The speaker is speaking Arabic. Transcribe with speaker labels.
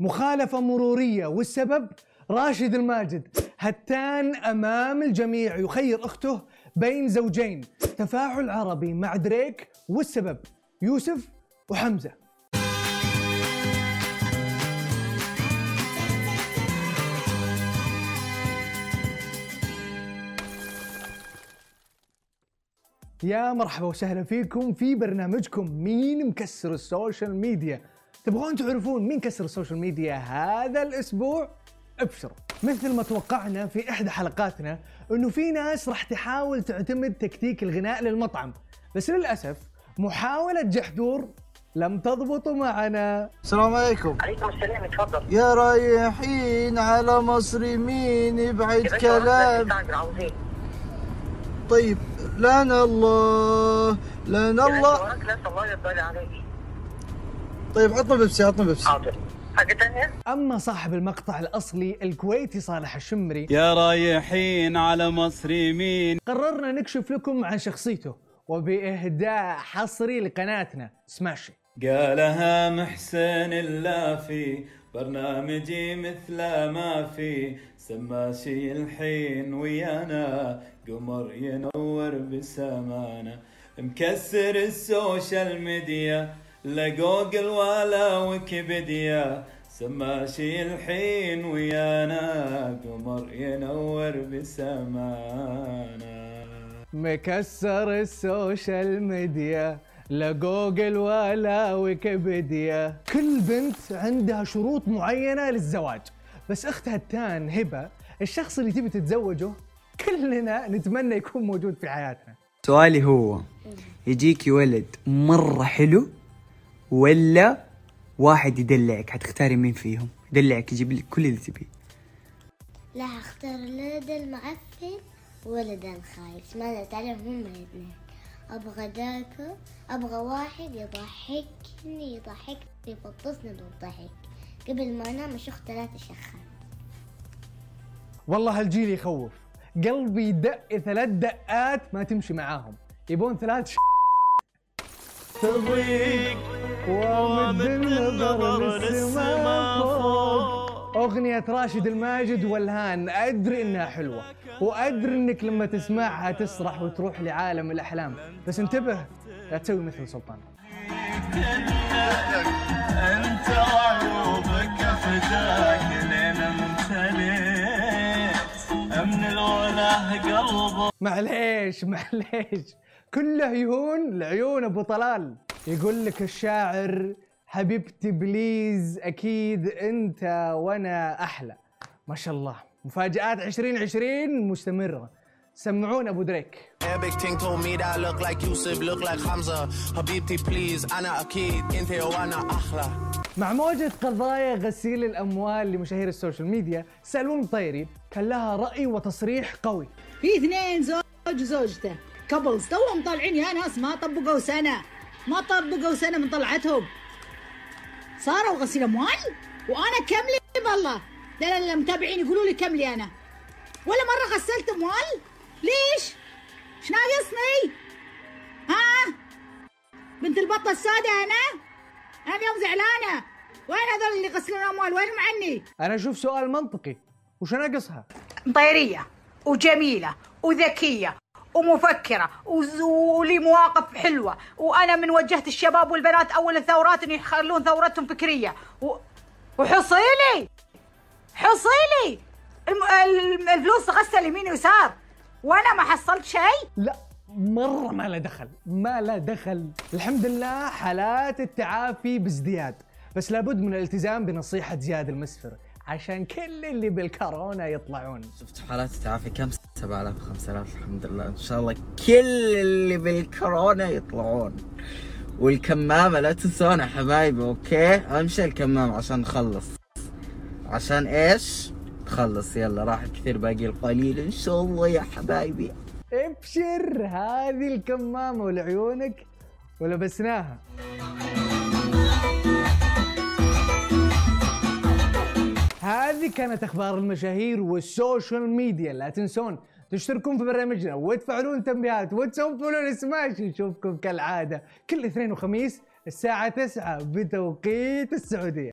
Speaker 1: مخالفة مرورية والسبب راشد الماجد. هتان أمام الجميع يخير أخته بين زوجين تفاعل عربي مع دريك والسبب يوسف وحمزة. يا مرحبا وسهلا فيكم في برنامجكم مين مكسر ال social media. تبغون تعرفون مين كسر ال social media هذا الأسبوع؟ ابشروا. مثل ما توقعنا في إحدى حلقاتنا إنه في ناس راح تحاول تعتمد تكتيك الغناء للمطعم. بس للأسف محاولة جحدور لم تضبط معنا.
Speaker 2: السلام عليكم.
Speaker 3: عليكم السلام اتفضل.
Speaker 2: يا رايحين على مصر مين يبعد كلام. طيب لنا الله لنا الله.
Speaker 3: الله عليك.
Speaker 2: طيب عطنا بيبسي عطنا بيبسي.
Speaker 3: حاضر. حاجة تانية؟
Speaker 1: أما صاحب المقطع الأصلي الكويتي صالح الشمري.
Speaker 4: يا رايحين على مصر يمين
Speaker 1: قررنا نكشف لكم عن شخصيته وبإهداء حصري لقناتنا. سماشي
Speaker 4: قالها محسن اللافي برنامجي مثل ما في. سماشي الحين ويانا قمر ينور بسمانه مكسر ال social media. لا جوجل ولا ويكيبيديا. سماشي الحين ويانا قمر ينور بسمانه
Speaker 1: مكسر ال social media لا جوجل ولا ويكيبيديا. كل بنت عندها شروط معينة للزواج. بس أختها التان هبة الشخص اللي تبي تتزوجه كلنا نتمنى يكون موجود في حياتنا.
Speaker 5: سؤالي هو يجيكي ولد مرة حلو ولا واحد يدلعك. حتختاري مين فيهم؟ يدلعك يجيب لك كل اللي تبيه.
Speaker 6: لا اختار الولد المعفن ولد الخايس. ماذا تعرف هم الاثنين؟ أبغى ذاك أبغى واحد يضحكني يضحكني يفطسني بالضحك قبل ما أنام أشوف ثلاثة شخات
Speaker 1: والله هالجيل يخوف. قلبي يدق ثلاث دقات ما تمشي معاهم. يبون ثلاث ش... تضيق ومد النظر للسماء فوق. أغنية راشد الماجد والهان أدري إنها حلوة وأدري إنك لما تسمعها تسرح وتروح لعالم الأحلام. بس انتبه لا تسوي مثل سلطان.
Speaker 4: وعيوبك افداك لين امتليت. من الوله قلبه.
Speaker 1: معليش معليش. كله يهون لعيون أبو طلال. يقول لك الشاعر حبيبتي بليز أكيد أنت وأنا أحلى. ما شاء الله. مفاجآت 2020 مستمرة. سمعونا أبو دريك.
Speaker 7: Arabic ting told me that I look like Yusuf, look like Hamza. حبيبتي, please, أنا أكيد أنت وأنا أحلى.
Speaker 1: مع موجة قضايا غسيل الأموال لمشاهير ال social media سألون طيري كان لها رأي وتصريح قوي.
Speaker 8: في اثنين زوج وزوجته couples توهم طالعين يا ناس ما طبقوا سنة. ما طبقوا سنة من طلعتهم صاروا غسيل أموال وأنا كم لي بالله لا لا لا متابعين يقولوا لي كم لي أنا ولا مرة غسلت أموال ليش؟ إيش ناقصني؟ ها؟ بنت البطة السوداء أنا؟ أنا اليوم زعلانة وين هذول اللي يغسلون أموال وينهم عني؟
Speaker 1: أنا أشوف سؤال منطقي وش ناقصها
Speaker 8: طيرية وجميلة وذكية ومفكرة وز- ولي مواقف حلوة. وأنا من وجهت الشباب والبنات أول الثورات إنه يخلون ثورتهم فكرية. و... وحصيلي! حصيلي. الم- الفلوس تغسل يمين ويسار. وأنا ما حصلت شيء.
Speaker 1: لا مرة ما له دخل. ما له دخل. الحمد لله حالات التعافي بازدياد. بس لابد من الالتزام بنصيحة زياد المسفر. عشان كل اللي بالكورونا يطلعون.
Speaker 5: شفت حالات التعافي؟ كم؟ 7000 5000 الحمد لله. إن شاء الله كل اللي بالكورونا يطلعون. والكمامة لا تنسونا حبايبي okay؟ أمشي الكمامة عشان نخلص. عشان إيش؟ تخلص. يلا راح كثير باقي القليل إن شاء الله يا حبايبي.
Speaker 1: ابشر هذه الكمامة ولعيونك ولبسناها. هذه كانت أخبار المشاهير وال social media. لا تنسون تشتركون في برنامجنا وتفعلون تنبيهات وتشوفون سماش نشوفكم كالعادة كل اثنين وخميس الساعة 9 بتوقيت السعودية.